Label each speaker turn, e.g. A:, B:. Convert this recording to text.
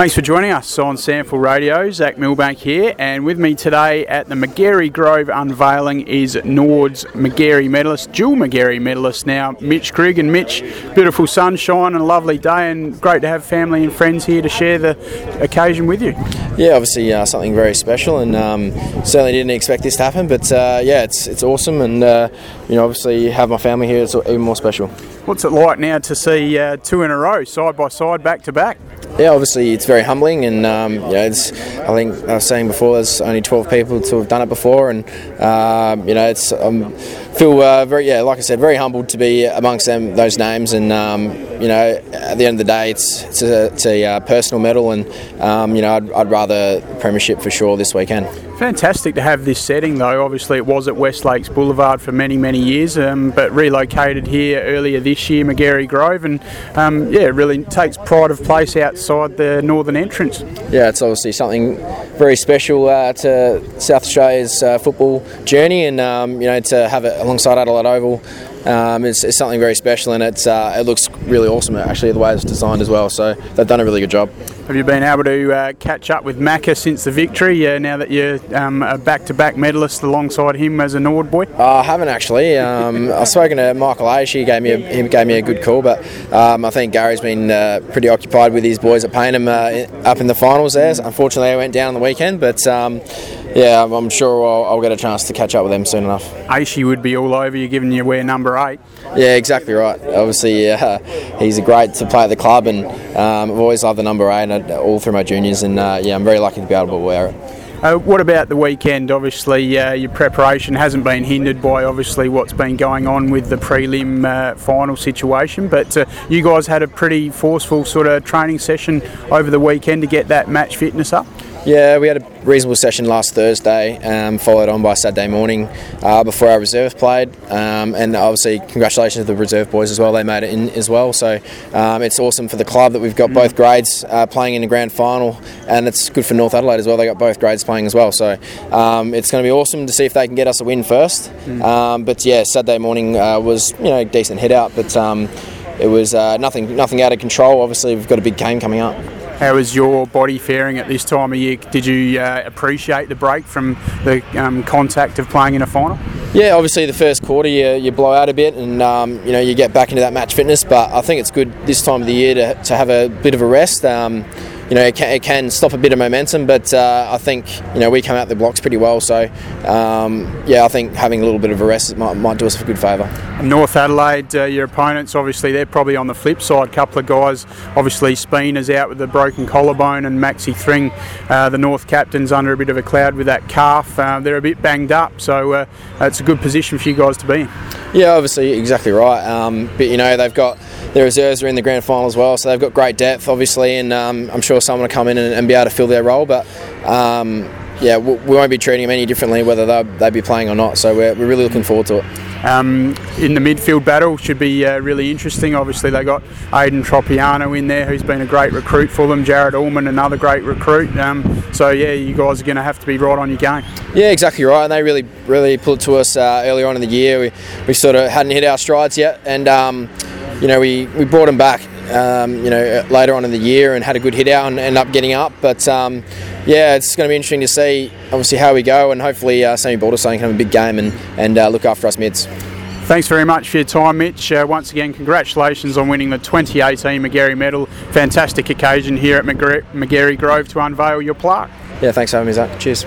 A: Thanks for joining us on Sample Radio. Zach Milbank here, and with me today at the Magarey Grove unveiling is Nord's Magarey medalist, dual Magarey medalist now, Mitch Grigg. And Mitch, beautiful sunshine and a lovely day, and great to have family and friends here to share the occasion with you.
B: Yeah, obviously uh, something very special, and um, certainly didn't expect this to happen. But uh, yeah, it's it's awesome, and uh, you know, obviously have my family here. It's even more special.
A: What's it like now to see uh, two in a row, side by side, back to back?
B: Yeah, obviously it's very humbling, and um, know, it's, I think I was saying before, there's only 12 people to have done it before, and um, you know, it's um, feel uh, very yeah, like I said, very humbled to be amongst them those names, and um, you know, at the end of the day, it's it's a, it's a uh, personal medal, and um, you know, I'd, I'd rather premiership for sure this weekend.
A: Fantastic to have this setting, though. Obviously, it was at West Lakes Boulevard for many, many years, um, but relocated here earlier this year, Magarey Grove, and um, yeah, really takes pride of place outside the northern entrance.
B: Yeah, it's obviously something very special uh, to South Australia's uh, football journey, and um, you know, to have it alongside Adelaide Oval um, it's, it's, something very special and it's, uh, it looks really awesome actually the way it's designed as well so they've done a really good job.
A: Have you been able to uh, catch up with Macca since the victory uh, now that you're um, a back-to-back medalist alongside him as a Nord boy?
B: I haven't actually. Um, I've spoken to Michael Aish, he gave me a, he gave me a good call but um, I think Gary's been uh, pretty occupied with his boys at Payneham uh, up in the finals there. Unfortunately I went down on the weekend but um, yeah I'm sure I'll, I'll, get a chance to catch up with them soon enough.
A: Aishi would be all over you given you wear number eight.
B: Yeah, exactly right. Obviously, uh, he's a great to play at the club, and um, I've always loved the number eight uh, all through my juniors, and uh, yeah, I'm very lucky to be able to wear it.
A: Uh, what about the weekend? Obviously, uh, your preparation hasn't been hindered by obviously what's been going on with the prelim uh, final situation, but uh, you guys had a pretty forceful sort of training session over the weekend to get that match fitness up.
B: Yeah, we had a reasonable session last Thursday, um, followed on by Saturday morning uh, before our reserve played, um, and obviously congratulations to the reserve boys as well. They made it in as well, so um, it's awesome for the club that we've got both grades uh, playing in the grand final, and it's good for North Adelaide as well. They got both grades playing as well, so um, it's going to be awesome to see if they can get us a win first. Um, but yeah, Saturday morning uh, was you know decent hit out, but um, it was uh, nothing nothing out of control. Obviously, we've got a big game coming up.
A: How is your body faring at this time of year? Did you uh, appreciate the break from the um, contact of playing in a final?
B: Yeah, obviously the first quarter you, you blow out a bit and um, you know you get back into that match fitness, but I think it's good this time of the year to, to have a bit of a rest. Um, you know, it can, it can, stop a bit of momentum, but uh, I think, you know, we come out the blocks pretty well. So, um, yeah, I think having a little bit of a rest might, might do us a good favour.
A: North Adelaide, uh, your opponents, obviously, they're probably on the flip side. A couple of guys, obviously, Spina's out with a broken collarbone, and Maxi Thring, uh, the North captain's under a bit of a cloud with that calf. Uh, they're a bit banged up, so uh, it's a good position for you guys to be in.
B: Yeah, obviously, exactly right. Um, but, you know, they've got their reserves are in the grand final as well, so they've got great depth, obviously, and um, I'm sure someone will come in and, and, be able to fill their role. But um, yeah, we, we, won't be treating them any differently whether they'll, they'll be playing or not. So we're, we're really looking forward to it.
A: Um, in the midfield battle should be uh, really interesting. Obviously, they got Aidan Tropiano in there, who's been a great recruit for them. Jared Allman, another great recruit. Um, so yeah, you guys are going to have to be right on your game.
B: Yeah, exactly right. And they really, really it to us uh, earlier on in the year. We, we sort of hadn't hit our strides yet, and um, you know, we, we brought him back, um, you know, later on in the year and had a good hit out and ended up getting up. But um, yeah, it's going to be interesting to see, obviously, how we go and hopefully uh, Sammy Balderstone can have a big game and, and uh, look after us mids.
A: Thanks very much for your time, Mitch. Uh, once again, congratulations on winning the 2018 Magarey Medal. Fantastic occasion here at Magarey Grove to unveil your plaque.
B: Yeah, thanks for having me, Zach. Cheers.